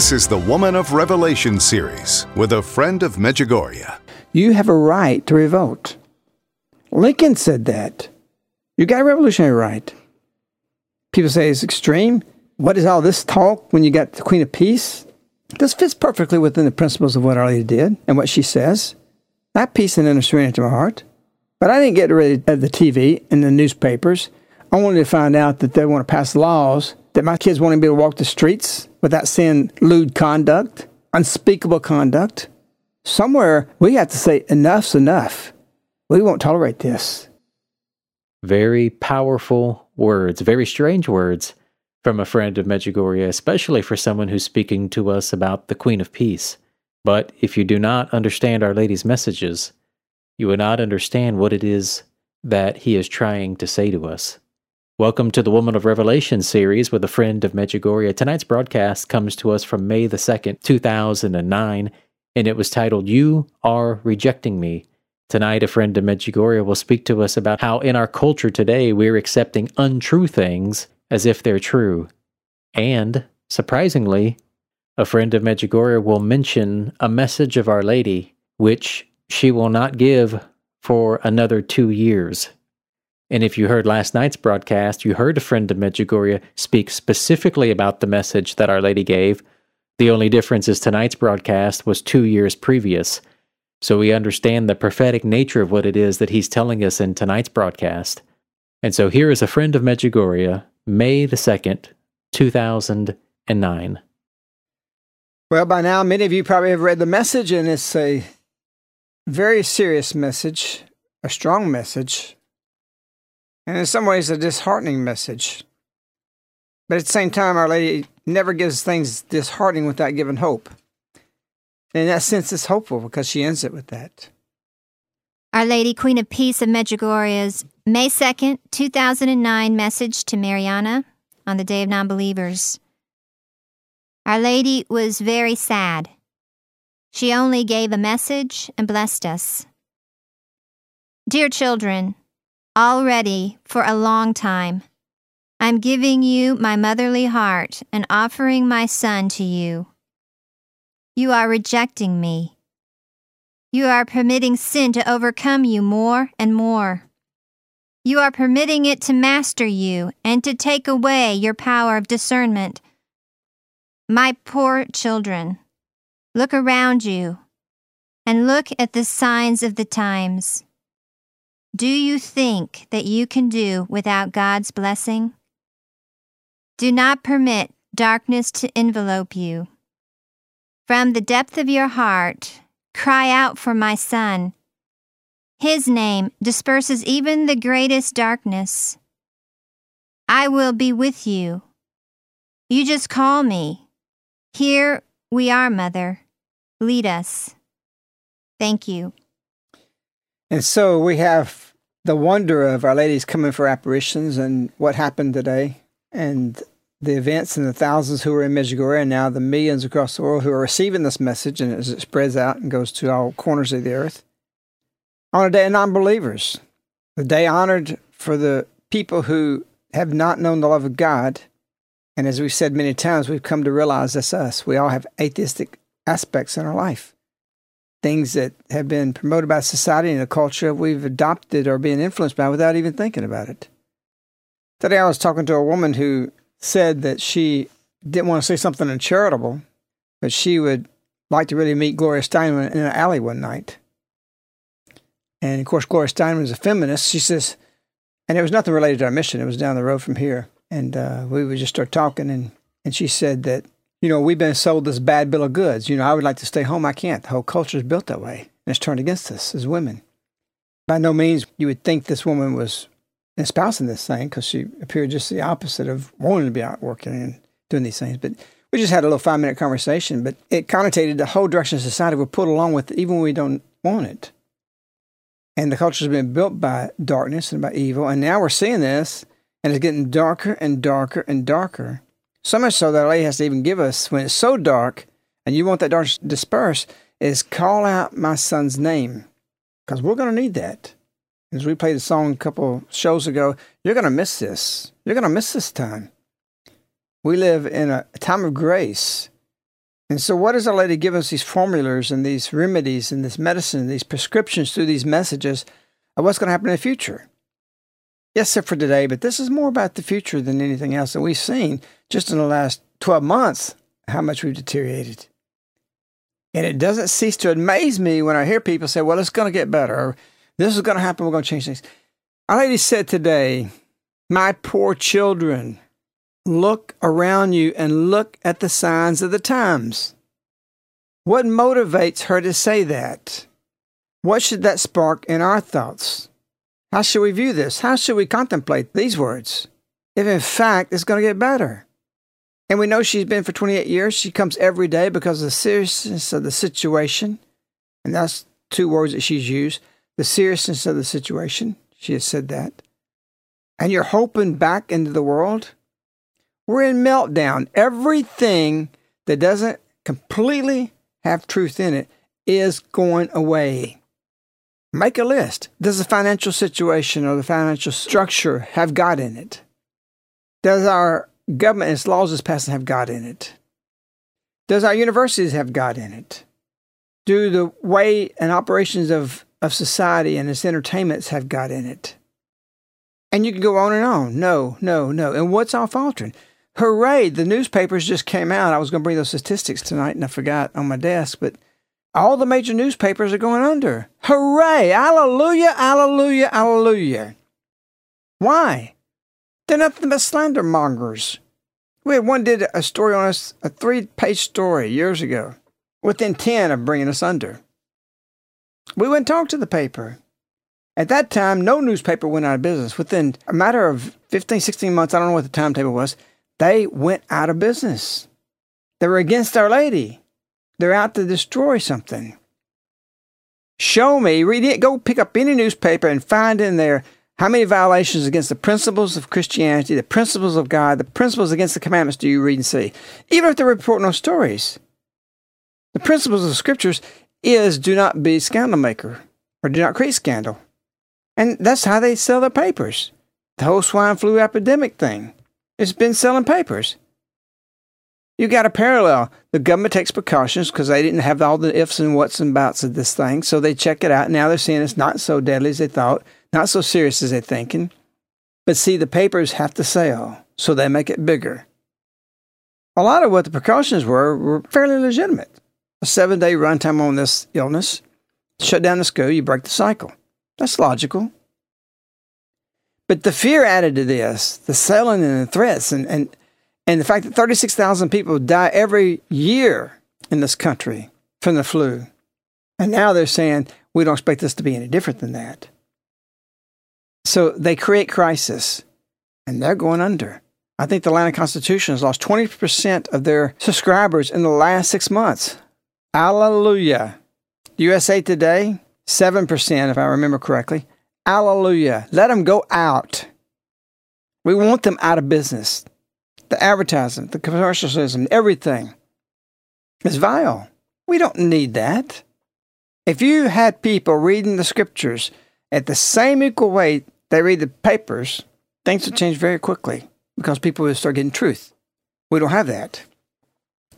This is the Woman of Revelation series with a friend of Medjugorje. You have a right to revolt. Lincoln said that. You got a revolutionary right. People say it's extreme. What is all this talk when you got the Queen of Peace? This fits perfectly within the principles of what Our Lady did and what she says. That peace and inner serenity to my heart. But I didn't get rid of the TV and the newspapers. I wanted to find out that they want to pass laws that my kids won't even be able to walk the streets without seeing lewd conduct, unspeakable conduct. Somewhere we have to say, enough's enough. We won't tolerate this. Very powerful words, very strange words from a friend of Medjugorje, especially for someone who's speaking to us about the Queen of Peace. But if you do not understand Our Lady's messages, you will not understand what it is that he is trying to say to us. Welcome to the Woman of Revelation series with a friend of Medjugorje. Tonight's broadcast comes to us from May the 2nd, 2009, and it was titled, You Are Rejecting Me. Tonight, a friend of Medjugorje will speak to us about how in our culture today we're accepting untrue things as if they're true. And, surprisingly, a friend of Medjugorje will mention a message of Our Lady, which she will not give for another two years. And if you heard last night's broadcast, you heard a friend of Medjugorje speak specifically about the message that Our Lady gave. The only difference is tonight's broadcast was two years previous. So we understand the prophetic nature of what it is that he's telling us in tonight's broadcast. And so here is a friend of Medjugorje, May the 2nd, 2009. Well, by now, many of you probably have read the message, and it's a very serious message, a strong message, and in some ways a disheartening message. But at the same time, Our Lady never gives things disheartening without giving hope. And in that sense, it's hopeful because she ends it with that. Our Lady Queen of Peace of Medjugorje's May 2nd, 2009 message to Mirjana on the Day of Nonbelievers. Our Lady was very sad. She only gave a message and blessed us. Dear children, already for a long time, I'm giving you my motherly heart and offering my son to you. You are rejecting me. You are permitting sin to overcome you more and more. You are permitting it to master you and to take away your power of discernment. My poor children, look around you and look at the signs of the times. Do you think that you can do without God's blessing? Do not permit darkness to envelope you. From the depth of your heart, cry out for my Son. His name disperses even the greatest darkness. I will be with you. You just call me. Here we are, Mother. Lead us. Thank you. And so we have the wonder of Our Lady's coming for apparitions and what happened today, and the events and the thousands who are in Medjugorje, and now the millions across the world who are receiving this message, and as it spreads out and goes to all corners of the earth. On a day of non believers, the day honored for the people who have not known the love of God. And as we've said many times, we've come to realize that's us. We all have atheistic aspects in our life things that have been promoted by society and the culture we've adopted or being influenced by without even thinking about it. Today I was talking to a woman who said that she didn't want to say something uncharitable, but she would like to really meet Gloria Steinem in an alley one night. And of course, Gloria Steinem is a feminist. She says, and it was nothing related to our mission. It was down the road from here. And uh, we would just start talking, and, and she said that you know, we've been sold this bad bill of goods. You know, I would like to stay home. I can't. The whole culture is built that way. And it's turned against us as women. By no means you would think this woman was espousing this thing because she appeared just the opposite of wanting to be out working and doing these things. But we just had a little five minute conversation, but it connotated the whole direction of society we're put along with, even when we don't want it. And the culture has been built by darkness and by evil. And now we're seeing this, and it's getting darker and darker and darker. So much so that lady has to even give us, when it's so dark and you want that darkness to disperse, is call out my son's name. Because we're going to need that. As we played a song a couple shows ago, you're going to miss this. You're going to miss this time. We live in a time of grace. And so, what does Our Lady give us these formulas and these remedies and this medicine, these prescriptions through these messages of what's going to happen in the future? Yes, sir, for today, but this is more about the future than anything else. And we've seen just in the last 12 months how much we've deteriorated. And it doesn't cease to amaze me when I hear people say, well, it's going to get better, or this is going to happen, we're going to change things. Our Lady said today, My poor children, look around you and look at the signs of the times. What motivates her to say that? What should that spark in our thoughts? How should we view this? How should we contemplate these words? If in fact it's going to get better. And we know she's been for 28 years. She comes every day because of the seriousness of the situation. And that's two words that she's used the seriousness of the situation. She has said that. And you're hoping back into the world. We're in meltdown. Everything that doesn't completely have truth in it is going away. Make a list. Does the financial situation or the financial structure have God in it? Does our government and its laws it's passing have God in it? Does our universities have God in it? Do the way and operations of, of society and its entertainments have God in it? And you can go on and on. No, no, no. And what's all faltering? Hooray, the newspapers just came out. I was going to bring those statistics tonight and I forgot on my desk, but all the major newspapers are going under. Hooray! Hallelujah! Hallelujah! Hallelujah! Why? They're nothing but slander mongers. We had one did a story on us, a three-page story years ago, within ten of bringing us under. We went and talked to the paper. At that time, no newspaper went out of business. Within a matter of 15, 16 months, I don't know what the timetable was, they went out of business. They were against Our Lady. They're out to destroy something. Show me, read it, go pick up any newspaper and find in there how many violations against the principles of Christianity, the principles of God, the principles against the commandments do you read and see? Even if they report no stories. The principles of the scriptures is do not be scandal maker or do not create scandal. And that's how they sell their papers. The whole swine flu epidemic thing. It's been selling papers. You got a parallel. The government takes precautions because they didn't have all the ifs and whats and bouts of this thing. So they check it out. Now they're seeing it's not so deadly as they thought, not so serious as they're thinking. But see, the papers have to sell, so they make it bigger. A lot of what the precautions were were fairly legitimate. A seven day runtime on this illness, shut down the school, you break the cycle. That's logical. But the fear added to this, the selling and the threats, and, and, and the fact that 36,000 people die every year in this country from the flu. And now they're saying, we don't expect this to be any different than that. So they create crisis, and they're going under. I think the Atlanta Constitution has lost 20% of their subscribers in the last six months. Hallelujah. USA Today, 7%, if I remember correctly. Hallelujah. Let them go out. We want them out of business. The advertising, the commercialism, everything is vile. We don't need that. If you had people reading the scriptures at the same equal weight they read the papers, things would change very quickly because people would start getting truth. We don't have that.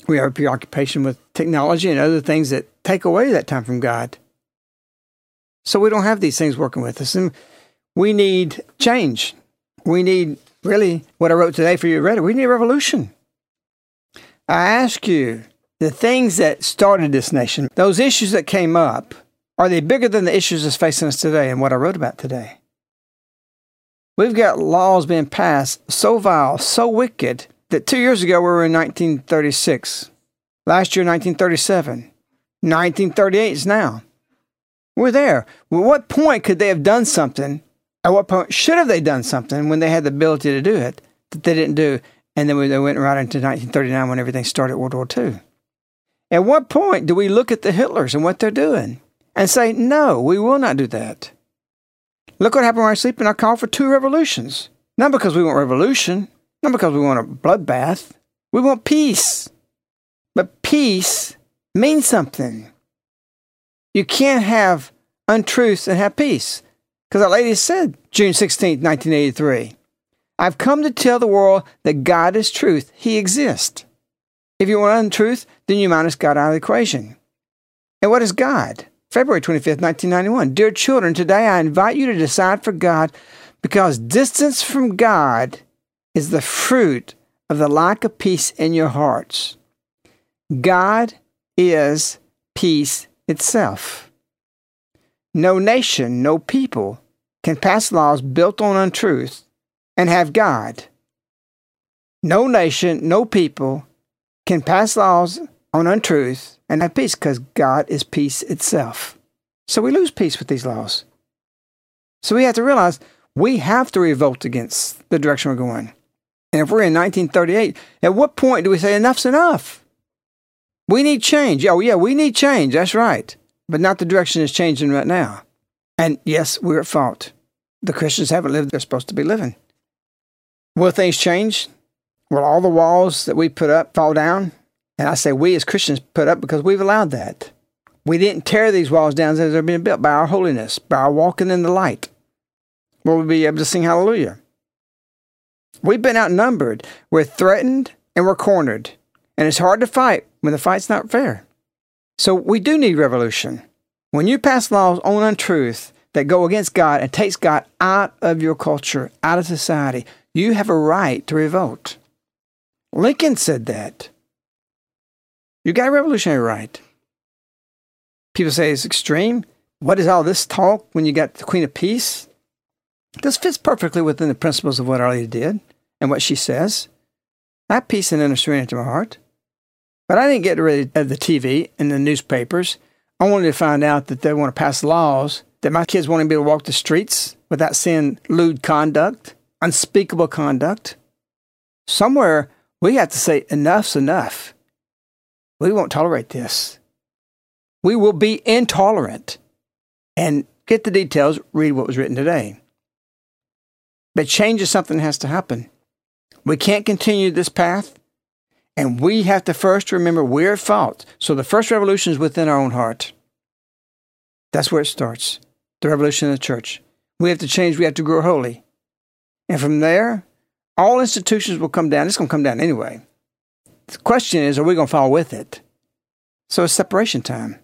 We have a preoccupation with technology and other things that take away that time from God. So we don't have these things working with us. And we need change. We need really what I wrote today for you read it. We need a revolution. I ask you, the things that started this nation, those issues that came up, are they bigger than the issues that's facing us today and what I wrote about today? We've got laws being passed so vile, so wicked, that two years ago we were in 1936. Last year, 1937. 1938 is now. We're there. Well, what point could they have done something? At what point should have they done something when they had the ability to do it that they didn't do? And then they went right into 1939 when everything started World War II. At what point do we look at the Hitlers and what they're doing and say, no, we will not do that? Look what happened when I sleep and I call for two revolutions. Not because we want revolution, not because we want a bloodbath. We want peace. But peace means something. You can't have untruths and have peace. Because Our Lady said, June 16, 1983, I've come to tell the world that God is truth. He exists. If you want untruth, then you minus God out of the equation. And what is God? February 25th, 1991. Dear children, today I invite you to decide for God because distance from God is the fruit of the lack of peace in your hearts. God is peace itself. No nation, no people can pass laws built on untruth and have God. No nation, no people can pass laws on untruth and have peace because God is peace itself. So we lose peace with these laws. So we have to realize we have to revolt against the direction we're going. And if we're in 1938, at what point do we say enough's enough? We need change. Oh, yeah, we need change. That's right. But not the direction it's changing right now. And yes, we're at fault. The Christians haven't lived they're supposed to be living. Will things change? Will all the walls that we put up fall down? And I say we as Christians put up because we've allowed that. We didn't tear these walls down as they're being built by our holiness, by our walking in the light. Will we be able to sing hallelujah? We've been outnumbered. We're threatened and we're cornered. And it's hard to fight when the fight's not fair. So we do need revolution. When you pass laws on untruth that go against God and takes God out of your culture, out of society, you have a right to revolt. Lincoln said that. You got a revolutionary right. People say it's extreme. What is all this talk when you got the Queen of Peace? This fits perfectly within the principles of what Our Lady did and what she says. I have peace and serenity in my heart. But I didn't get rid of the TV and the newspapers. I wanted to find out that they want to pass laws that my kids won't be able to walk the streets without seeing lewd conduct, unspeakable conduct. Somewhere we have to say, enough's enough. We won't tolerate this. We will be intolerant. And get the details, read what was written today. But change is something that has to happen. We can't continue this path, and we have to first remember we're at fault. So the first revolution is within our own heart. That's where it starts the revolution of the church. We have to change, we have to grow holy. And from there, all institutions will come down. It's going to come down anyway. The question is, are we going to follow with it? So it's separation time.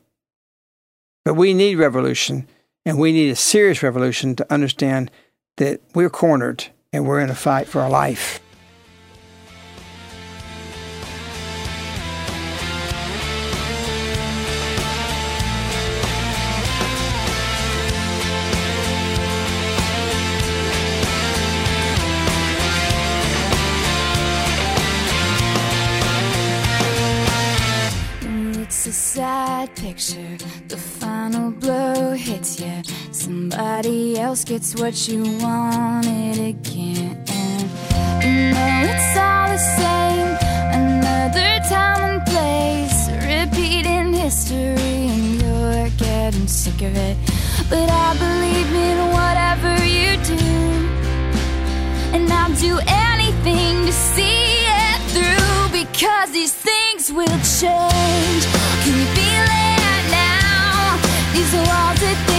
But we need revolution, and we need a serious revolution to understand that we're cornered and we're in a fight for our life. Else gets what you wanted again. You know it's all the same. Another time and place. Repeating history, and you're getting sick of it. But I believe in whatever you do. And I'll do anything to see it through because these things will change. Can you feel it now? These walls that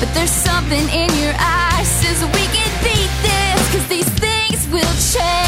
But there's something in your eyes says we can beat this. Cause these things will change.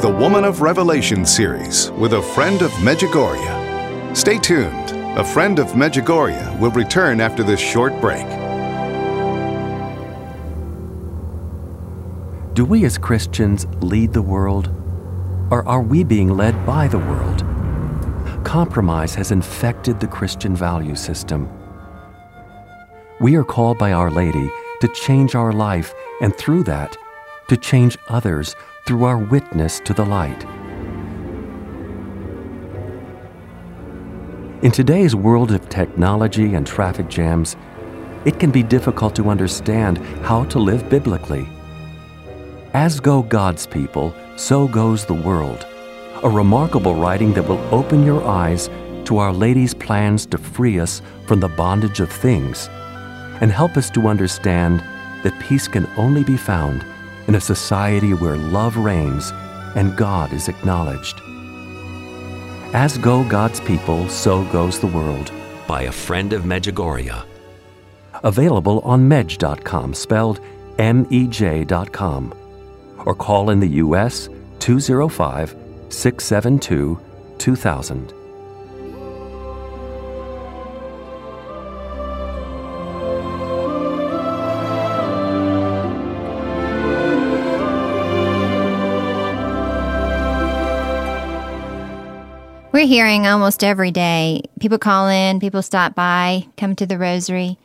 The Woman of Revelation series with a friend of Medjugorje. Stay tuned. A friend of Medjugorje will return after this short break. Do we as Christians lead the world? Or are we being led by the world? Compromise has infected the Christian value system. We are called by Our Lady to change our life and through that, to change others through our witness to the light. In today's world of technology and traffic jams, it can be difficult to understand how to live biblically. As go God's people, so goes the world. A remarkable writing that will open your eyes to Our Lady's plans to free us from the bondage of things and help us to understand that peace can only be found in a society where love reigns and God is acknowledged. As go God's people, so goes the world, by a friend of Medjugorje. Available on Mej.com, spelled M E J.com, or call in the U.S. 205 672 2000. We're hearing almost every day. People call in, people stop by, come to the rosary,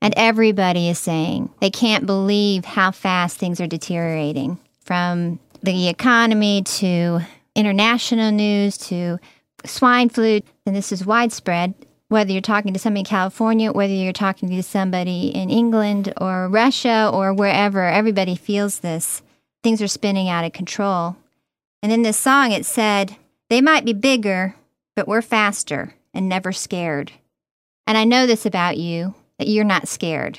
and everybody is saying they can't believe how fast things are deteriorating from the economy to international news to swine flu. And this is widespread, whether you're talking to somebody in California, whether you're talking to somebody in England or Russia or wherever, everybody feels this. Things are spinning out of control. And in this song, it said, they might be bigger, but we're faster and never scared. And I know this about you that you're not scared.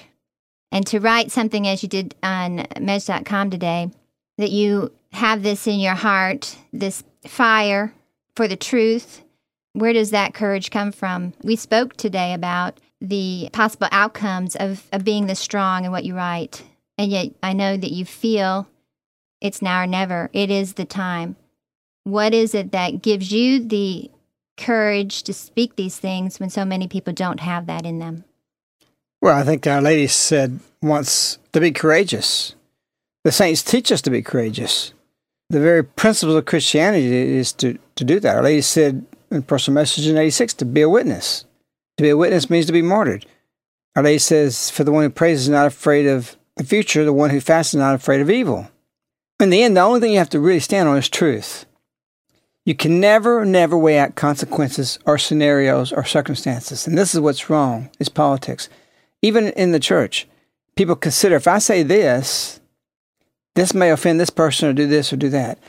And to write something as you did on Mej.com today, that you have this in your heart, this fire for the truth. Where does that courage come from? We spoke today about the possible outcomes of, of being this strong in what you write. And yet I know that you feel it's now or never. It is the time. What is it that gives you the courage to speak these things when so many people don't have that in them? Well, I think Our Lady said once to be courageous. The saints teach us to be courageous. The very principles of Christianity is to, to do that. Our Lady said in Personal Message in 86 to be a witness. To be a witness means to be martyred. Our Lady says, For the one who prays is not afraid of the future, the one who fasts is not afraid of evil. In the end, the only thing you have to really stand on is truth. You can never, never weigh out consequences or scenarios or circumstances. And this is what's wrong is politics. Even in the church, people consider if I say this, this may offend this person or do this or do that.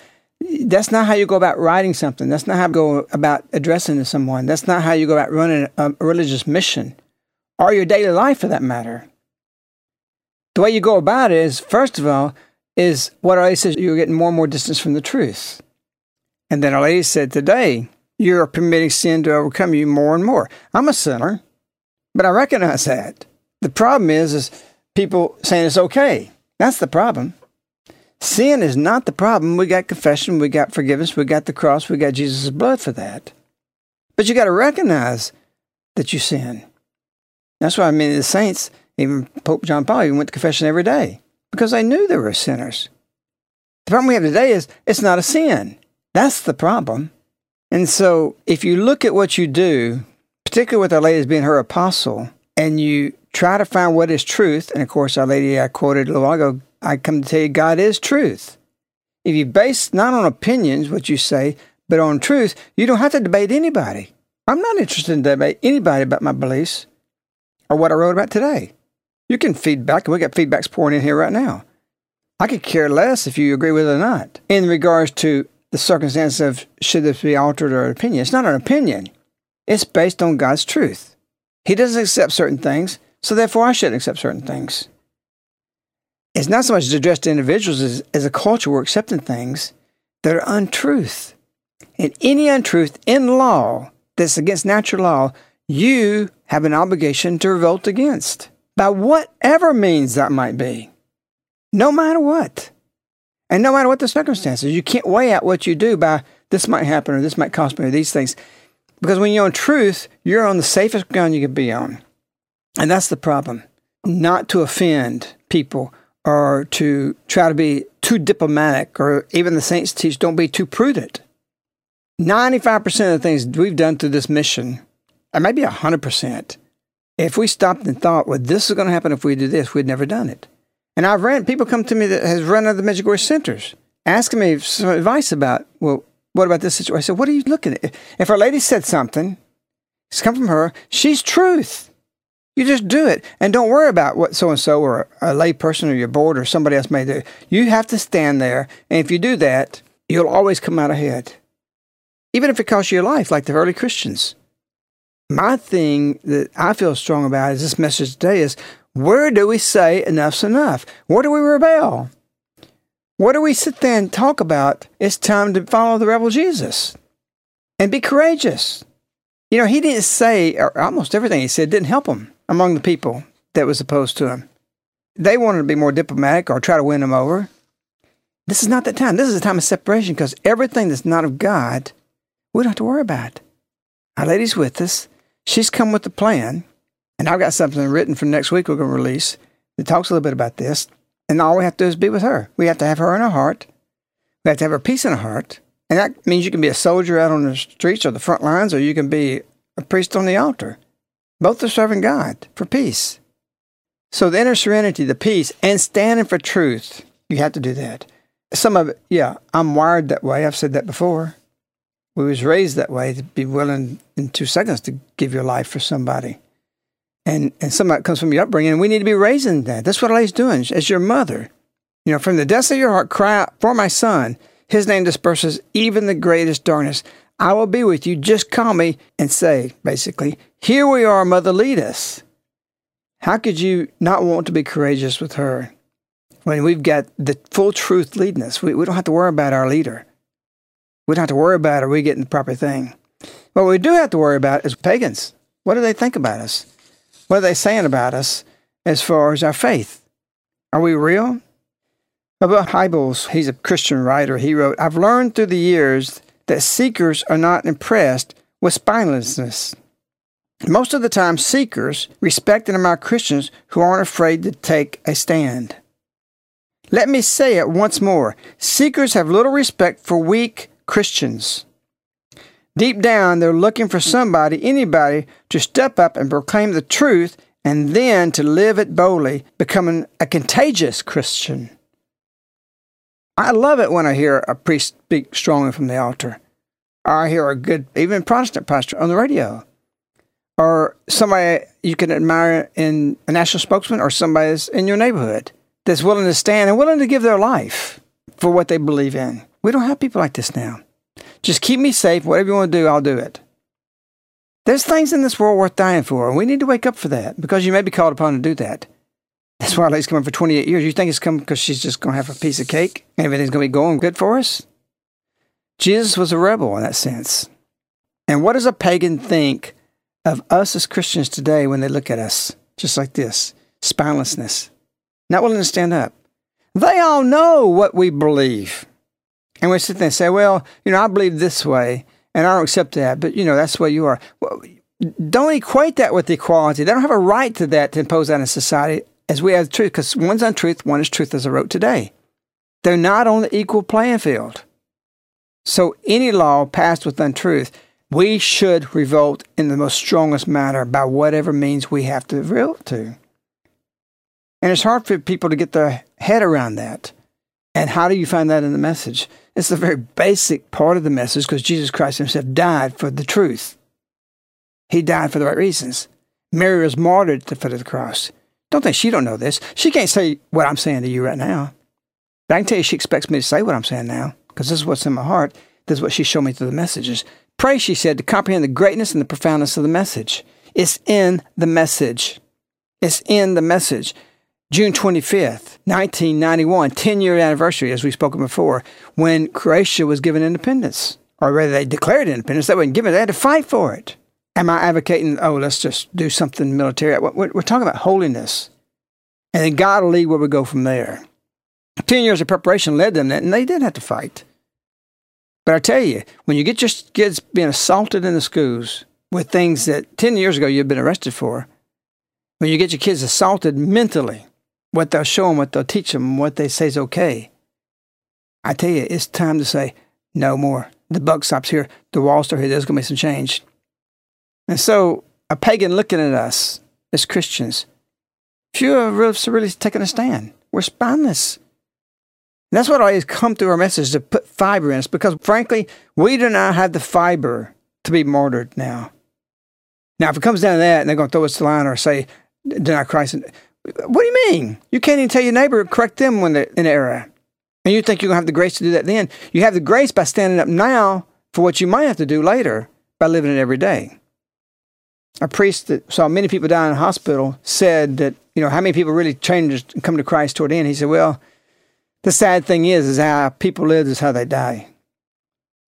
That's not how you go about writing something. That's not how you go about addressing to someone. That's not how you go about running a religious mission or your daily life for that matter. The way you go about it is, first of all, is what I says you're getting more and more distance from the truth. And then a Lady said, Today, you're permitting sin to overcome you more and more. I'm a sinner, but I recognize that. The problem is, is people saying it's okay. That's the problem. Sin is not the problem. We got confession, we got forgiveness, we got the cross, we got Jesus' blood for that. But you got to recognize that you sin. That's why I mean the saints, even Pope John Paul, even went to confession every day because they knew they were sinners. The problem we have today is it's not a sin. That's the problem. And so if you look at what you do, particularly with Our Lady as being her apostle, and you try to find what is truth, and of course, Our Lady I quoted a little while ago, I come to tell you God is truth. If you base not on opinions, what you say, but on truth, you don't have to debate anybody. I'm not interested in debate anybody about my beliefs or what I wrote about today. You can feedback, and we got feedbacks pouring in here right now. I could care less if you agree with it or not. In regards to the circumstance of should this be altered or opinion, it's not an opinion. It's based on God's truth. He doesn't accept certain things, so therefore I shouldn't accept certain things. It's not so much addressed to individuals as, as a culture we're accepting things that are untruth. And any untruth in law that's against natural law, you have an obligation to revolt against by whatever means that might be no matter what. And no matter what the circumstances, you can't weigh out what you do by this might happen or this might cost me or these things. Because when you're on truth, you're on the safest ground you can be on. And that's the problem. Not to offend people or to try to be too diplomatic, or even the saints teach don't be too prudent. 95% of the things we've done through this mission, or maybe 100%, if we stopped and thought, well, this is going to happen if we do this, we'd never done it. And I've ran people come to me that has run other Medjugorje centers asking me some advice about, well, what about this situation? I said, what are you looking at? If Our Lady said something, it's come from her, she's truth. You just do it and don't worry about what so and so or a lay person or your board or somebody else may do. You have to stand there. And if you do that, you'll always come out ahead. Even if it costs you your life, like the early Christians. My thing that I feel strong about is this message today is where do we say enough's enough? Where do we rebel? What do we sit there and talk about? It's time to follow the rebel Jesus and be courageous. You know, he didn't say, or almost everything he said didn't help him among the people that was opposed to him. They wanted to be more diplomatic or try to win him over. This is not that time. This is a time of separation because everything that's not of God, we don't have to worry about. Our lady's with us. She's come with the plan. And I've got something written for next week we're going to release that talks a little bit about this. And all we have to do is be with her. We have to have her in our heart. We have to have her peace in our heart. And that means you can be a soldier out on the streets or the front lines, or you can be a priest on the altar. Both are serving God for peace. So the inner serenity, the peace, and standing for truth, you have to do that. Some of it, yeah, I'm wired that way. I've said that before. We was raised that way to be willing in two seconds to give your life for somebody and and some of that comes from your upbringing. We need to be raising that. That's what Allah's doing as your mother. You know, from the depths of your heart, cry out for my son. His name disperses even the greatest darkness. I will be with you. Just call me and say, basically, here we are, mother, lead us. How could you not want to be courageous with her when we've got the full truth leading us? We, we don't have to worry about our leader. We don't have to worry about are we getting the proper thing. What we do have to worry about is pagans. What do they think about us? What are they saying about us as far as our faith? Are we real? About Hybels, he's a Christian writer. He wrote, I've learned through the years that seekers are not impressed with spinelessness. Most of the time, seekers respect and admire Christians who aren't afraid to take a stand. Let me say it once more seekers have little respect for weak Christians. Deep down, they're looking for somebody, anybody, to step up and proclaim the truth and then to live it boldly, becoming a contagious Christian. I love it when I hear a priest speak strongly from the altar, or I hear a good, even Protestant pastor on the radio, or somebody you can admire in a national spokesman or somebody that's in your neighborhood that's willing to stand and willing to give their life for what they believe in. We don't have people like this now. Just keep me safe. Whatever you want to do, I'll do it. There's things in this world worth dying for, and we need to wake up for that because you may be called upon to do that. That's why Lady's coming for 28 years. You think it's coming because she's just going to have a piece of cake and everything's going to be going good for us? Jesus was a rebel in that sense. And what does a pagan think of us as Christians today when they look at us? just like this spinelessness, not willing to stand up. They all know what we believe. And we sit there and say, well, you know, I believe this way and I don't accept that, but you know, that's way you are. Well, don't equate that with equality. They don't have a right to that to impose that in society as we have truth, because one's untruth, one is truth, as I wrote today. They're not on the equal playing field. So any law passed with untruth, we should revolt in the most strongest manner by whatever means we have to revolt to. And it's hard for people to get their head around that. And how do you find that in the message? It's the very basic part of the message because Jesus Christ himself died for the truth. He died for the right reasons. Mary was martyred at the foot of the cross. Don't think she don't know this. She can't say what I'm saying to you right now. But I can tell you she expects me to say what I'm saying now because this is what's in my heart. This is what she showed me through the messages. Pray, she said, to comprehend the greatness and the profoundness of the message. It's in the message. It's in the message. June 25th, 1991, 10 year anniversary, as we've spoken before, when Croatia was given independence, or rather they declared independence. They wasn't given it, they had to fight for it. Am I advocating, oh, let's just do something military? We're, talking about holiness. And then God will lead where we go from there. 10 years of preparation led them that, and they did have to fight. But I tell you, when you get your kids being assaulted in the schools with things that 10 years ago you've been arrested for, when you get your kids assaulted mentally, what they'll show them, what they'll teach them, what they say is okay, I tell you, it's time to say, no more. The buck stops here. The walls are here. There's going to be some change. And so, a pagan looking at us as Christians, few of us are really taking a stand. We're spineless. And that's what always come through our message to put fiber in us because, frankly, we do not have the fiber to be martyred now. Now, if it comes down to that and they're going to throw us the line or say, deny Christ, what do you mean? You can't even tell your neighbor, correct them when they're in error. And you think you're going to have the grace to do that then. You have the grace by standing up now for what you might have to do later by living it every day. A priest that saw many people die in a hospital said that, you know, how many people really changed and come to Christ toward the end? He said, well, the sad thing is, is how people live is how they die.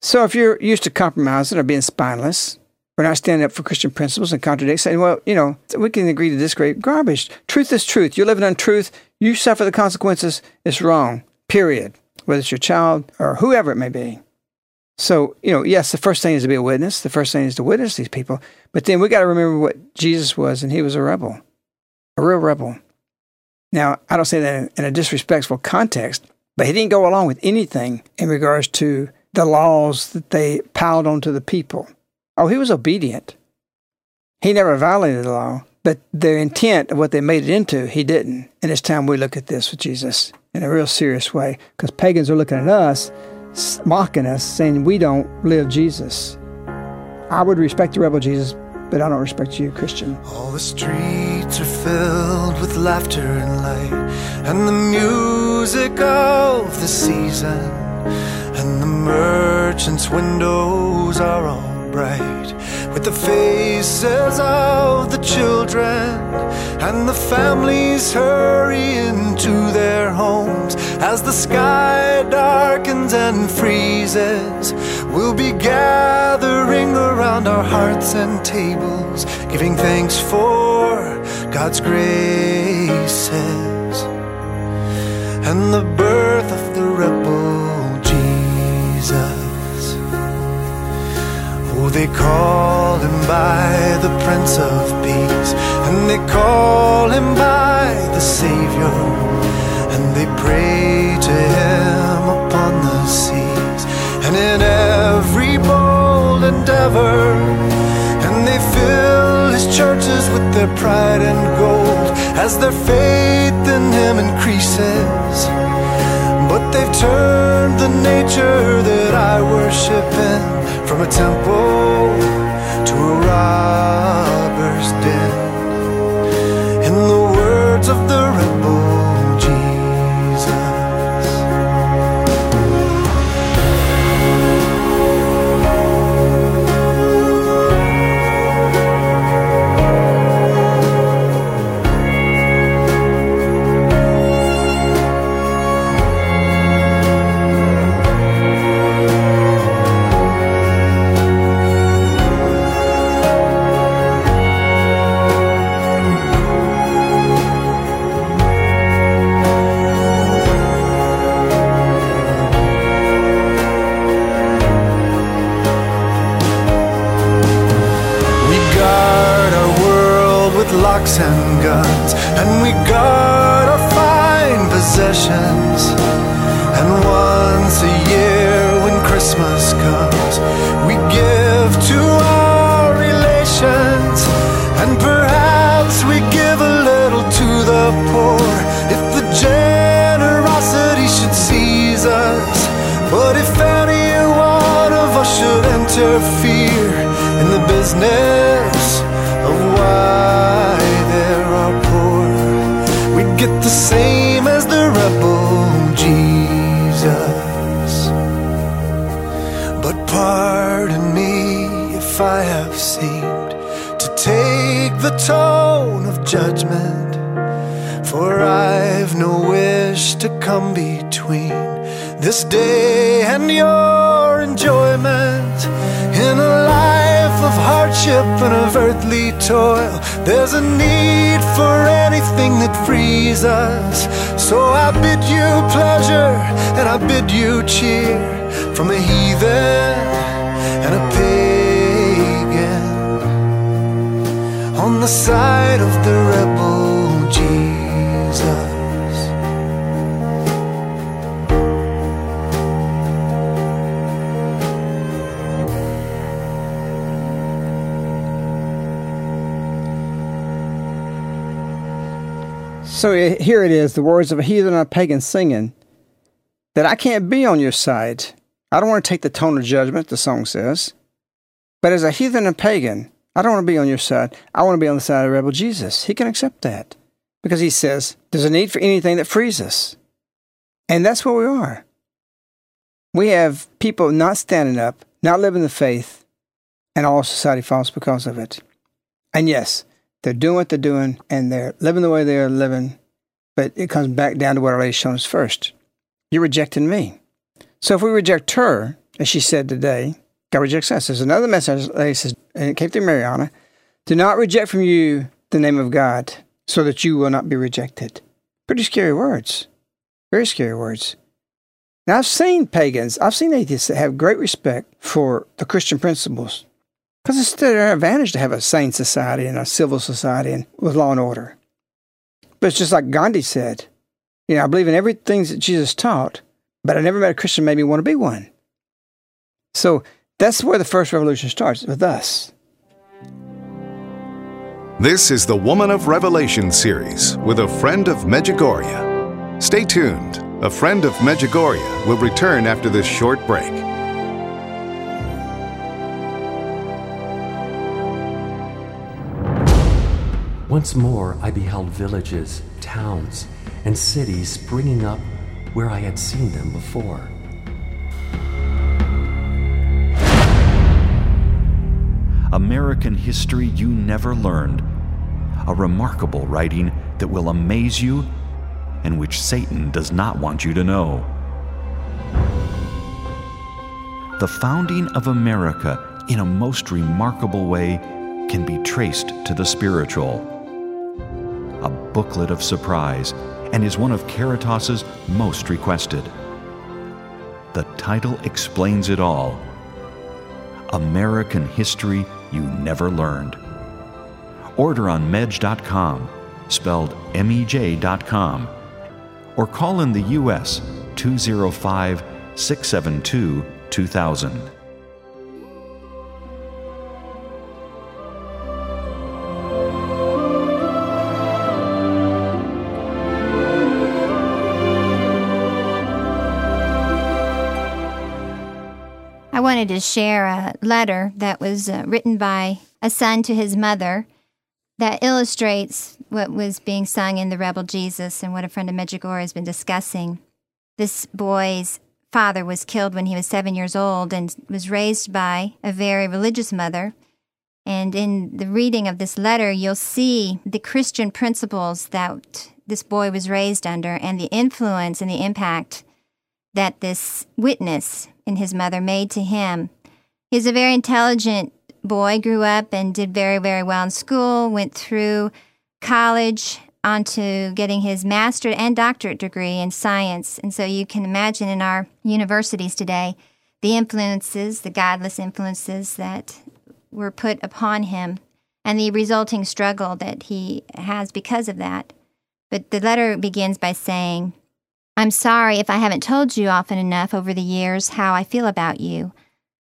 So if you're used to compromising or being spineless, or not standing up for Christian principles and contradict, saying, well, you know, we can agree to this great Garbage. Truth is truth. You're living on truth. You suffer the consequences. It's wrong. Period. Whether it's your child or whoever it may be. So, you know, yes, the first thing is to be a witness. The first thing is to witness these people. But then we got to remember what Jesus was, and he was a rebel, a real rebel. Now, I don't say that in a disrespectful context, but he didn't go along with anything in regards to the laws that they piled onto the people. Oh, he was obedient. He never violated the law, but their intent of what they made it into, he didn't. And it's time we look at this with Jesus in a real serious way because pagans are looking at us, mocking us, saying we don't live Jesus. I would respect the rebel Jesus, but I don't respect you, Christian. All the streets are filled with laughter and light, and the music of the season, and the merchants' windows are all bright with the faces of the children and the families hurry into their homes as the sky darkens and freezes. We'll be gathering around our hearts and tables, giving thanks for God's graces and the birth of the rebel they call him by the Prince of Peace, and they call him by the Savior, and they pray to him upon the seas and in every bold endeavor. And they fill his churches with their pride and gold as their faith in him increases. But they've turned the nature that I worship in from a temple to a robber's den. In the words of the axe and guns, and we guard our fine possessions. And once a year, when Christmas comes, we give to our relations, and perhaps we give a little to the poor if the generosity should seize us. But if any one of us should interfere in the business the same as the rebel Jesus. But pardon me if I have seemed to take the tone of judgment, for I've no wish to come between this day and your enjoyment. In a life of hardship and of earthly toil, there's a need for anything that frees us. So I bid you pleasure and I bid you cheer from a heathen and a pagan on the side of the rebel So here it is, the words of a heathen and a pagan singing that I can't be on your side. I don't want to take the tone of judgment, the song says. But as a heathen and pagan, I don't want to be on your side. I want to be on the side of rebel Jesus. He can accept that because he says there's a need for anything that frees us. And that's where we are. We have people not standing up, not living the faith, and all society falls because of it. And yes, they're doing what they're doing and they're living the way they're living, but it comes back down to what our shown us first. You're rejecting me. So if we reject her, as she said today, God rejects us. There's another message, lady says, and it came through Mirjana do not reject from you the name of God, so that you will not be rejected. Pretty scary words. Very scary words. Now, I've seen pagans, I've seen atheists that have great respect for the Christian principles because it's to their advantage to have a sane society and a civil society and with law and order. But it's just like Gandhi said, you know, I believe in everything that Jesus taught, but I never met a Christian made me want to be one. So that's where the first revolution starts with us. This is the Woman of Revelation series with a friend of Medjugorje. Stay tuned. A friend of Medjugorje will return after this short break. Once more I beheld villages, towns, and cities springing up where I had seen them before. American History You Never Learned, a remarkable writing that will amaze you and which Satan does not want you to know. The founding of America, in a most remarkable way, can be traced to the spiritual. A booklet of surprise, and is one of Caritas's most requested. The title explains it all American History You Never Learned. Order on medj.com, spelled M E J.com, or call in the U.S. 205 672 2000. Wanted to share a letter that was uh, written by a son to his mother that illustrates what was being sung in The Rebel Jesus and what a friend of Medjugorje has been discussing. This boy's father was killed when he was seven years old and was raised by a very religious mother. And in the reading of this letter, you'll see the Christian principles that this boy was raised under and the influence and the impact that this witness and his mother made to him. He's a very intelligent boy, grew up and did very, very well in school, went through college onto getting his master's and doctorate degree in science. And so you can imagine in our universities today the influences, the godless influences that were put upon him and the resulting struggle that he has because of that. But the letter begins by saying, I'm sorry if I haven't told you often enough over the years how I feel about you.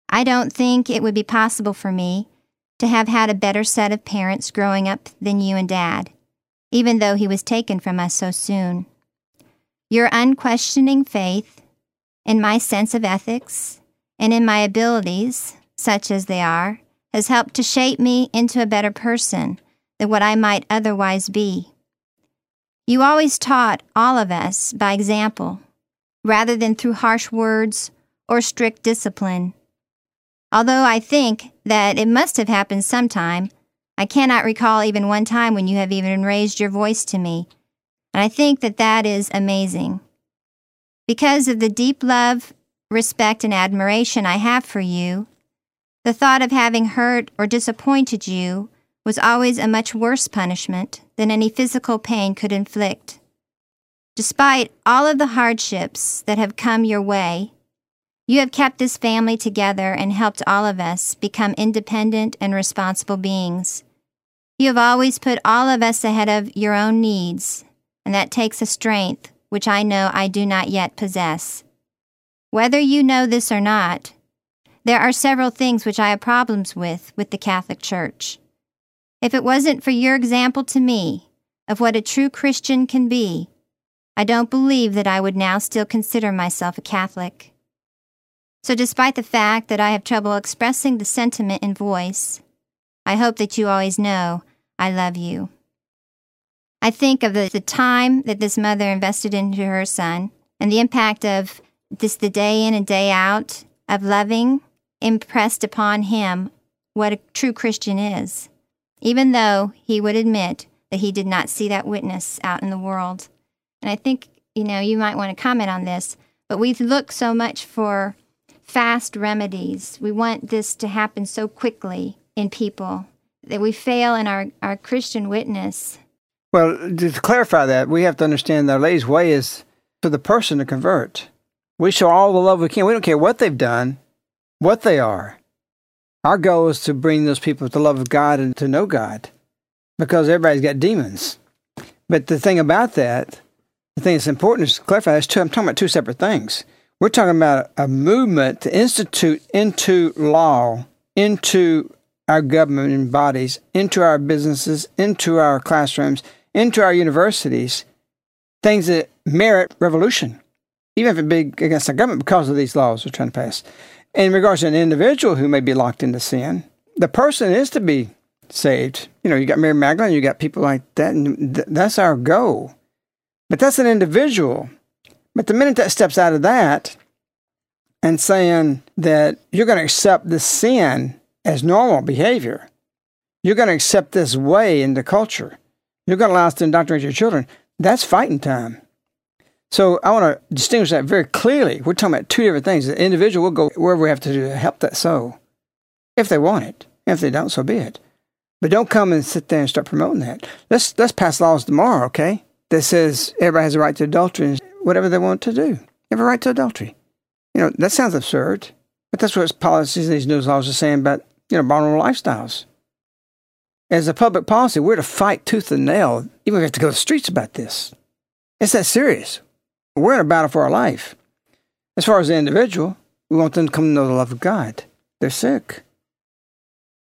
I don't think it would be possible for me to have had a better set of parents growing up than you and Dad, even though he was taken from us so soon. Your unquestioning faith in my sense of ethics and in my abilities, such as they are, has helped to shape me into a better person than what I might otherwise be. You always taught all of us by example, rather than through harsh words or strict discipline. Although I think that it must have happened sometime, I cannot recall even one time when you have even raised your voice to me, and I think that that is amazing. Because of the deep love, respect, and admiration I have for you, the thought of having hurt or disappointed you was always a much worse punishment than any physical pain could inflict. Despite all of the hardships that have come your way, you have kept this family together and helped all of us become independent and responsible beings. You have always put all of us ahead of your own needs, and that takes a strength which I know I do not yet possess. Whether you know this or not, there are several things which I have problems with with the Catholic Church. If it wasn't for your example to me of what a true Christian can be, I don't believe that I would now still consider myself a Catholic. So, despite the fact that I have trouble expressing the sentiment in voice, I hope that you always know I love you. I think of the, the time that this mother invested into her son and the impact of this the day in and day out of loving impressed upon him what a true Christian is, even though he would admit that he did not see that witness out in the world. And I think, you know, you might want to comment on this, but we look so much for fast remedies. We want this to happen so quickly in people that we fail in our, our Christian witness. Well, to clarify that, we have to understand that Our Lady's way is for the person to convert. We show all the love we can. We don't care what they've done, what they are. Our goal is to bring those people to the love of God and to know God because everybody's got demons. But the thing about that, the thing that's important is to clarify, is two, I'm talking about two separate things. We're talking about a movement to institute into law, into our government bodies, into our businesses, into our classrooms, into our universities, things that merit revolution, even if it be against the government because of these laws we're trying to pass. In regards to an individual who may be locked into sin, the person is to be saved. You know, you got Mary Magdalene, you got people like that, and th- that's our goal. But that's an individual. But the minute that steps out of that and saying that you're going to accept the sin as normal behavior, you're going to accept this way in the culture, you're going to allow us to indoctrinate your children, that's fighting time. So I want to distinguish that very clearly. We're talking about two different things. The individual will go wherever we have to do to help that soul, if they want it. If they don't, so be it. But don't come and sit there and start promoting that. Let's let's pass laws tomorrow, okay? That says everybody has a right to adultery and whatever they want to do. You have a right to adultery. You know, that sounds absurd, but that's what policies and these news laws are saying about, you know, vulnerable lifestyles. As a public policy, we're to fight tooth and nail, even if we have to go to the streets about this. It's that serious. We're in a battle for our life. As far as the individual, we want them to come to know the love of God. They're sick.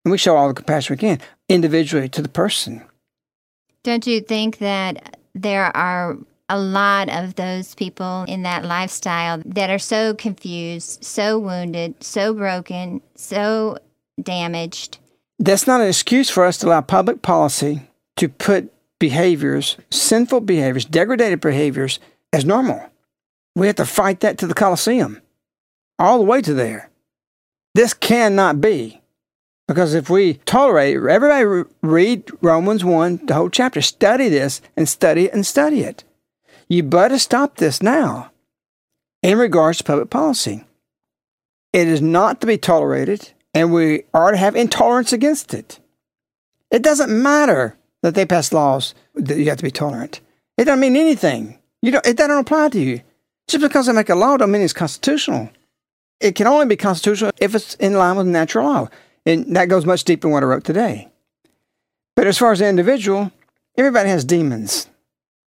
And we show all the compassion we can, individually to the person. Don't you think that there are a lot of those people in that lifestyle that are so confused, so wounded, so broken, so damaged. That's not an excuse for us to allow public policy to put behaviors, sinful behaviors, degraded behaviors, as normal. We have to fight that to the Colosseum, all the way to there. This cannot be. Because if we tolerate everybody read Romans 1, the whole chapter, study this and study it and study it. You better stop this now in regards to public policy. It is not to be tolerated, and we are to have intolerance against it. It doesn't matter that they pass laws that you have to be tolerant. It doesn't mean anything. You don't, it doesn't apply to you. Just because they make a law doesn't mean it's constitutional. It can only be constitutional if it's in line with natural law. And that goes much deeper than what I wrote today. But as far as the individual, everybody has demons.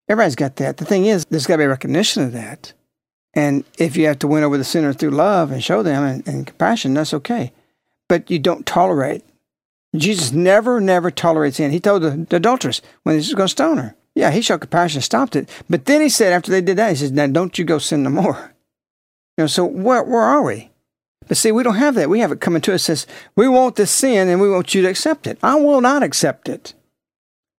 Everybody's got that. The thing is, there's got to be recognition of that. And if you have to win over the sinner through love and show them and, and compassion, that's okay. But you don't tolerate. Jesus never, never tolerates sin. He told the, the adulteress when he's going to stone her. Yeah, he showed compassion, stopped it. But then he said, after they did that, he says, now don't you go sin no more. You know, so where, where are we? But see, we don't have that. We have it coming to us says, we want this sin and we want you to accept it. I will not accept it.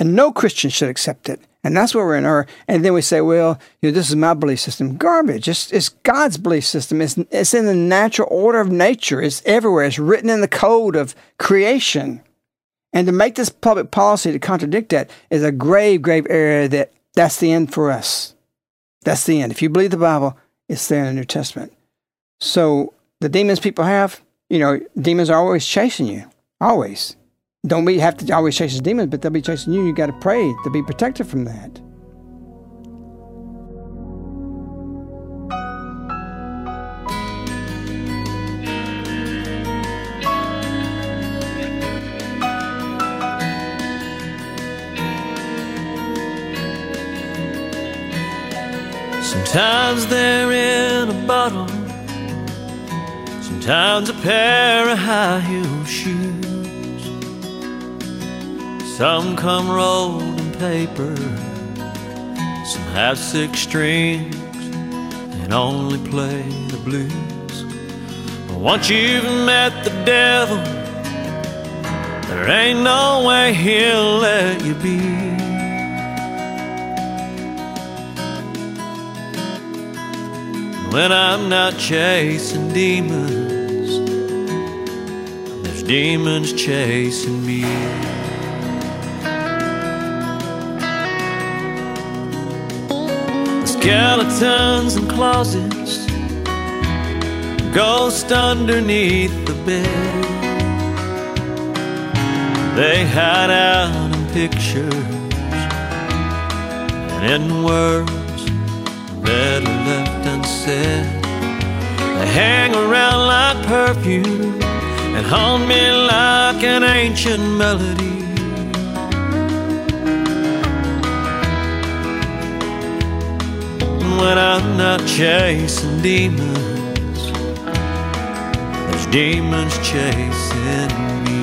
And no Christian should accept it. And that's where we're in error. And then we say, well, you know, this is my belief system. Garbage. It's, it's God's belief system. It's, it's in the natural order of nature. It's everywhere. It's written in the code of creation. And to make this public policy to contradict that is a grave, grave error that that's the end for us. That's the end. If you believe the Bible, it's there in the New Testament. So the demons people have, you know, demons are always chasing you. Always. Don't be have to always chase the demons, but they'll be chasing you. You got to pray to be protected from that. Sometimes they're in a bottle, sometimes a pair of high heel shoes. Some come rolled in paper, some have six strings and only play the blues. But once you've met the devil, there ain't no way he'll let you be. When I'm not chasing demons, there's demons chasing me. The skeletons in closets, ghosts underneath the bed. They hide out in pictures and in words better unsaid. They hang around like perfume and haunt me like an ancient melody. When I'm not chasing demons, there's demons chasing me.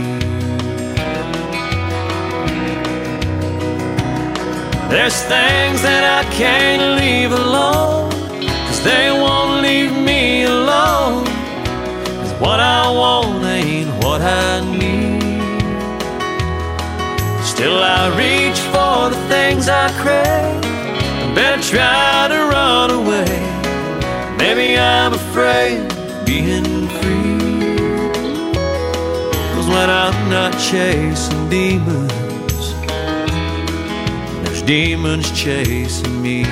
There's things that I can't leave alone, they won't leave me alone. Cause what I want ain't what I need. Still, I reach for the things I crave. Better try to run away. Maybe I'm afraid of being free. Cause when I'm not chasing demons, there's demons chasing me.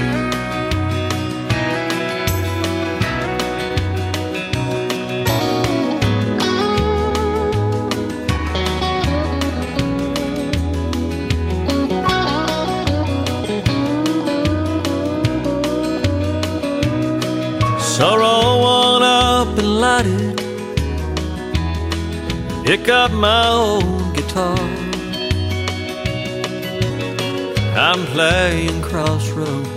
Pick up my old guitar. I'm playing crossroads,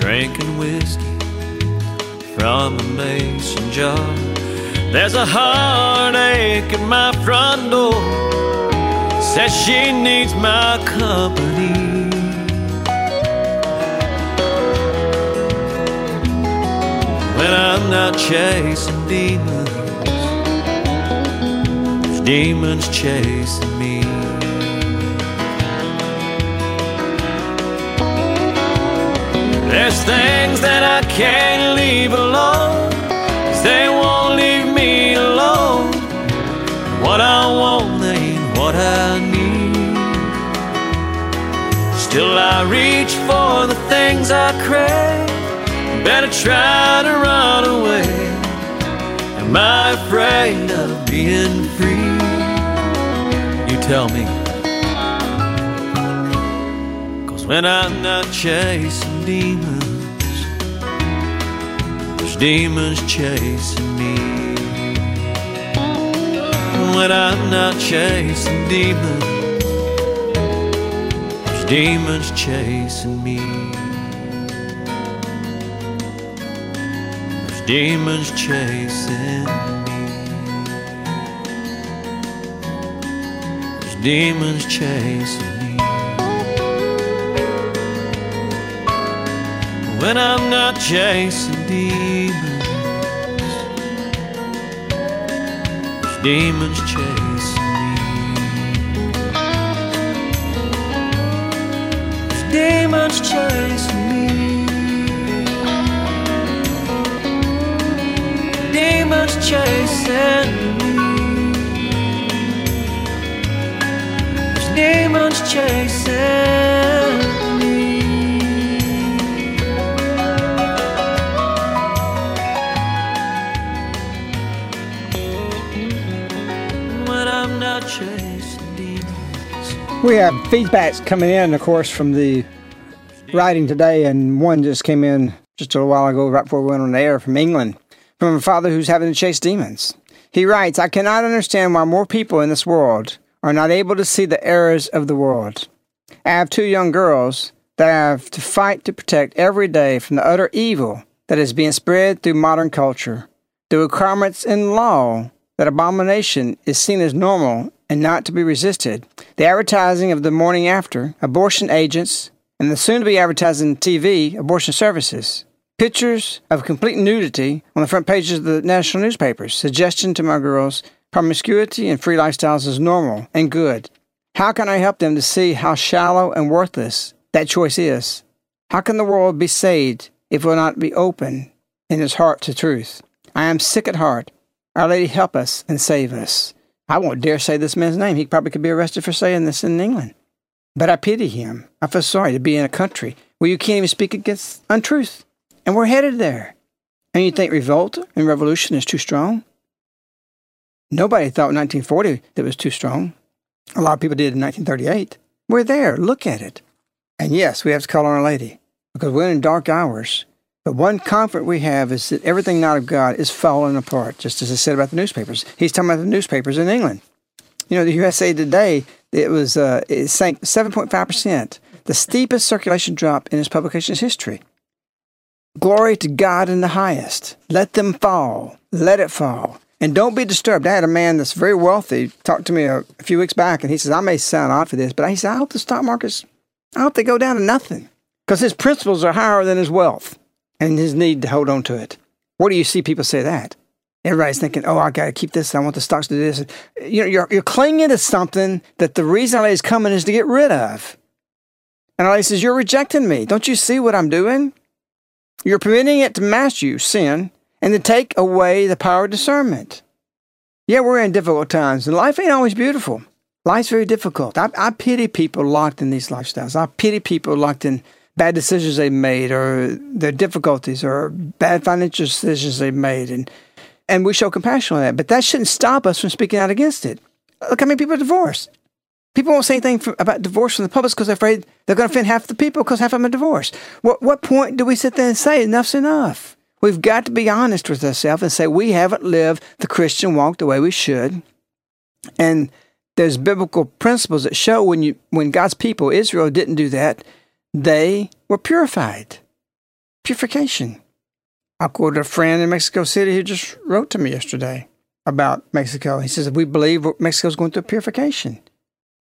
drinking whiskey from a mason jar. There's a heartache at my front door. Says she needs my company. when I'm not chasing demons. Demons chasing me. There's things that I can't leave alone, 'cause they won't leave me alone. What I want ain't what I need. Still, I reach for the things I crave. Better try to run away. Am I afraid of being free? Tell me. Cause when I'm not chasing demons, there's demons chasing me. When I'm not chasing demons, there's demons chasing me. There's demons chasing demons chasing me. When I'm not chasing demons, demons chasing me. Demons chasing me. Demons chasing me. Demons chasing me. We have feedbacks coming in, of course, from the writing today, and one just came in just a little while ago, right before we went on the air from England, from a father who's having to chase demons. He writes, I cannot understand why more people in this world are not able to see the errors of the world. I have two young girls that I have to fight to protect every day from the utter evil that is being spread through modern culture. The requirements in law that abomination is seen as normal and not to be resisted. The advertising of the morning after, abortion agents, and the soon to be advertising TV abortion services. Pictures of complete nudity on the front pages of the national newspapers, suggestion to my girls promiscuity and free lifestyles is normal and good. How can I help them to see how shallow and worthless that choice is? How can the world be saved if it will not be open in its heart to truth? I am sick at heart. Our Lady, help us and save us. I won't dare say this man's name. He probably could be arrested for saying this in England. But I pity him. I feel sorry to be in a country where you can't even speak against untruth. And we're headed there. And you think revolt and revolution is too strong? Nobody thought in 1940 that was too strong. A lot of people did in 1938. We're there. Look at it. And yes, we have to call on Our Lady because we're in dark hours. But one comfort we have is that everything not of God is falling apart, just as I said about the newspapers. He's talking about the newspapers in England. You know, the USA Today, it was uh, it sank 7.5%, the steepest circulation drop in its publication's history. Glory to God in the highest. Let them fall. Let it fall. And don't be disturbed. I had a man that's very wealthy talk to me a, a few weeks back, and he says, I may sound odd for this, but he said, I hope the stock markets, I hope they go down to nothing because his principles are higher than his wealth and his need to hold on to it. Where do you see people say that? Everybody's thinking, "Oh, I got to keep this. I want the stocks to do this." You know, you're you're clinging to something that the reason is coming is to get rid of. And LA says, "You're rejecting me. Don't you see what I'm doing? You're permitting it to master you, sin, and to take away the power of discernment." Yeah, we're in difficult times, and life ain't always beautiful. Life's very difficult. I, I pity people locked in these lifestyles. I pity people locked in bad decisions they've made, or their difficulties, or bad financial decisions they've made, and and we show compassion on that. But that shouldn't stop us from speaking out against it. Look how many people are divorced. People won't say anything for, about divorce from the public because they're afraid they're going to offend half the people because half of them are divorced. What, what point do we sit there and say enough's enough? We've got to be honest with ourselves and say we haven't lived the Christian walk the way we should. And there's biblical principles that show when you when God's people, Israel, didn't do that, they were purified. Purification. I quoted a friend in Mexico City who just wrote to me yesterday about Mexico. He says, We believe Mexico's going through purification.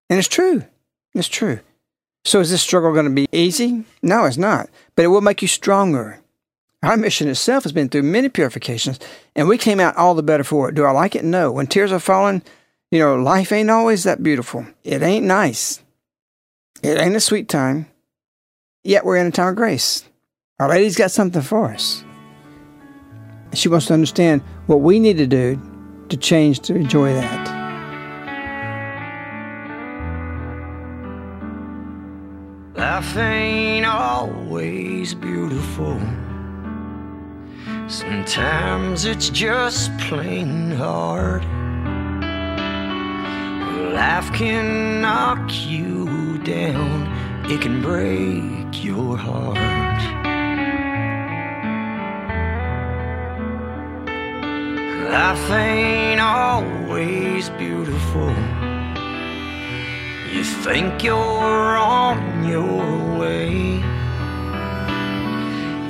And it's true. It's true. So is this struggle going to be easy? No, it's not. But it will make you stronger. Our mission itself has been through many purifications, and we came out all the better for it. Do I like it? No. When tears are falling, you know, life ain't always that beautiful. It ain't nice. It ain't a sweet time. Yet we're in a time of grace. Our Lady's got something for us. She wants to understand what we need to do to change to enjoy that. Life ain't always beautiful. Sometimes it's just plain hard. Life can knock you down, it can break your heart. Life ain't always beautiful. You think you're on your way.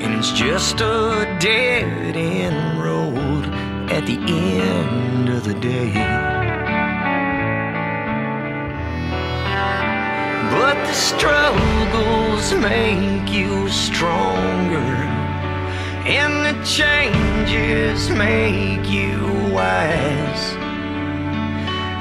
And it's just a dead end road at the end of the day. But the struggles make you stronger, and the changes make you wise.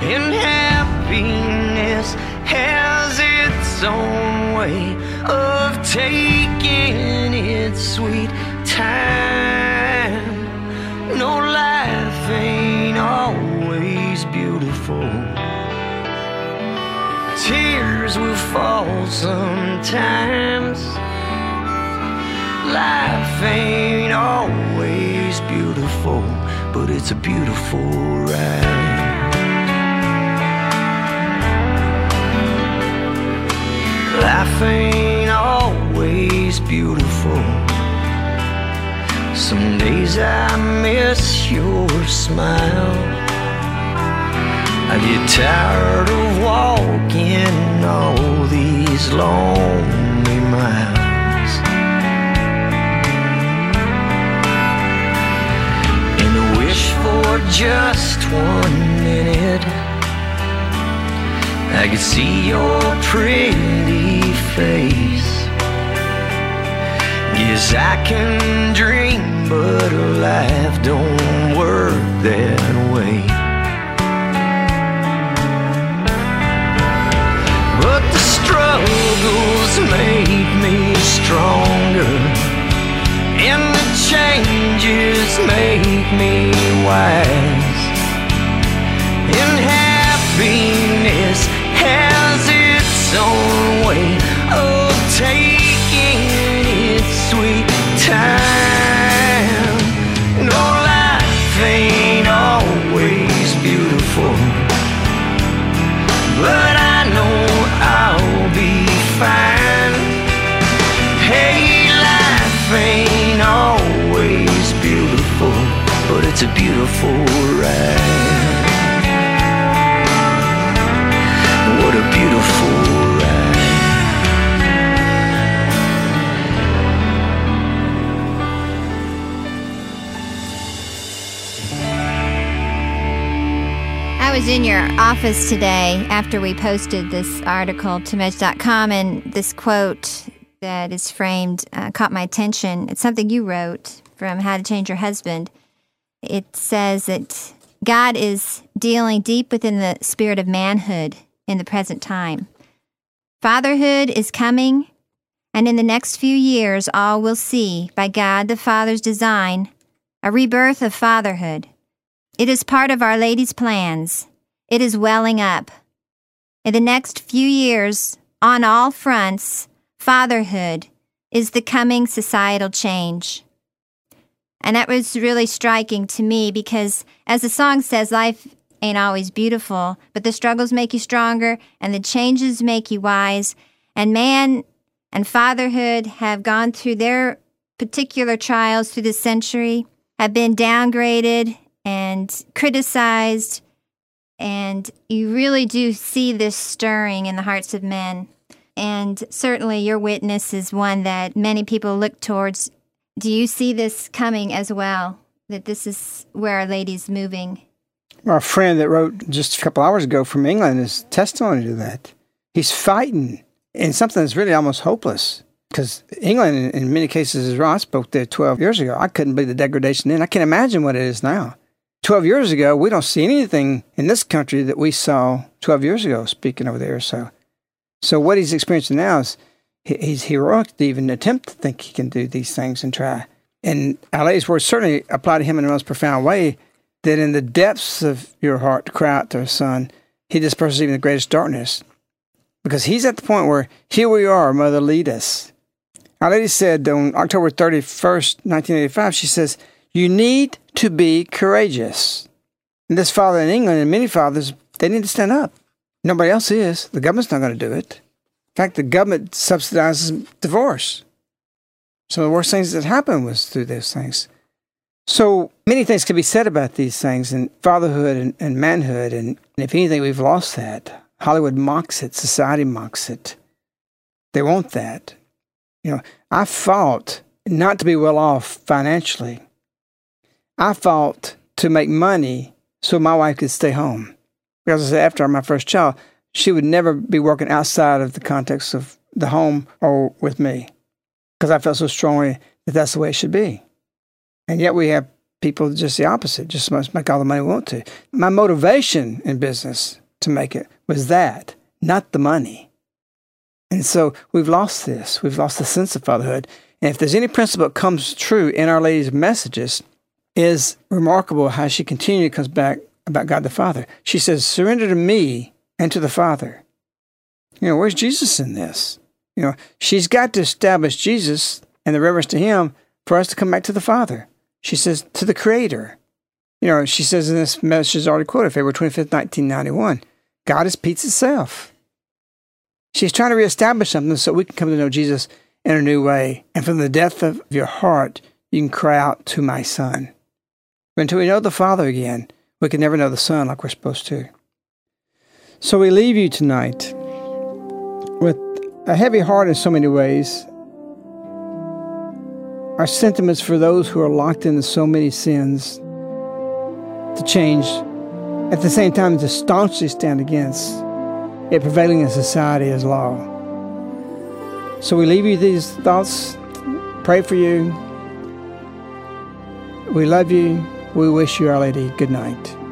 And happiness has its own way of taking its sweet time. No life ain't always beautiful. Tears will fall sometimes. Life ain't always beautiful, but it's a beautiful ride. Life ain't always beautiful. Some days I miss your smile. I get tired of walking all these lonely miles. And I wish for just one minute. I could see your pretty face. Yes, I can dream, but life don't work that way. But the struggles make me stronger, and the changes make me wise. And a beautiful ride. What a beautiful. I was in your office today after we posted this article to Medj.com, and this quote that is framed uh, caught my attention. It's something you wrote from How to Change Your Husband. It says that God is dealing deep within the spirit of manhood in the present time. Fatherhood is coming, and in the next few years, all will see, by God the Father's design, a rebirth of fatherhood. It is part of Our Lady's plans. It is welling up. In the next few years, on all fronts, fatherhood is the coming societal change. And that was really striking to me because, as the song says, life ain't always beautiful, but the struggles make you stronger and the changes make you wise. And man and fatherhood have gone through their particular trials through the century, have been downgraded and criticized. And you really do see this stirring in the hearts of men. And certainly your witness is one that many people look towards. Do you see this coming as well? That this is where Our Lady's moving? Our friend that wrote just a couple hours ago from England is testimony to that. He's fighting in something that's really almost hopeless. Because England, in- many cases, as Ron spoke there 12 years ago, I couldn't believe the degradation then. I can't imagine what it is now. 12 years ago, we don't see anything in this country that we saw 12 years ago, speaking over there. So, so what he's experiencing now is he's heroic to even attempt to think he can do these things and try. And Lady's words certainly apply to him in the most profound way that in the depths of your heart to cry out to her son, he disperses even the greatest darkness. Because he's at the point where, here we are, mother, lead us. Our Lady said on October 31st, 1985, she says, You need to be courageous. And this father in England and many fathers, they need to stand up. Nobody else is. The government's not going to do it. In fact, the government subsidizes divorce. Some of the worst things that happened was through those things. So many things can be said about these things and fatherhood and, and manhood. And, if anything, we've lost that. Hollywood mocks it, society mocks it. They want that. You know, I fought not to be well off financially. I fought to make money so my wife could stay home. Because after my first child, she would never be working outside of the context of the home or with me. Because I felt so strongly that that's the way it should be. And yet we have people just the opposite, just make all the money we want to. My motivation in business to make it was that, not the money. And so we've lost this. We've lost the sense of fatherhood. And if there's any principle that comes true in Our Lady's messages, is remarkable how she continually comes back about God the Father. She says, Surrender to me and to the Father. You know, where's Jesus in this? You know, she's got to establish Jesus and the reverence to him for us to come back to the Father. She says, to the Creator. You know, she says in this message already quoted, February 25th, 1991, God is peace itself. She's trying to reestablish something so we can come to know Jesus in a new way. And from the depth of your heart, you can cry out to my Son. But until we know the Father again, we can never know the Son like we're supposed to. So we leave you tonight with a heavy heart in so many ways. Our sentiments for those who are locked into so many sins to change, at the same time to staunchly stand against it prevailing in society as law. So we leave you these thoughts, pray for you. We love you. We wish you, Our Lady, good night.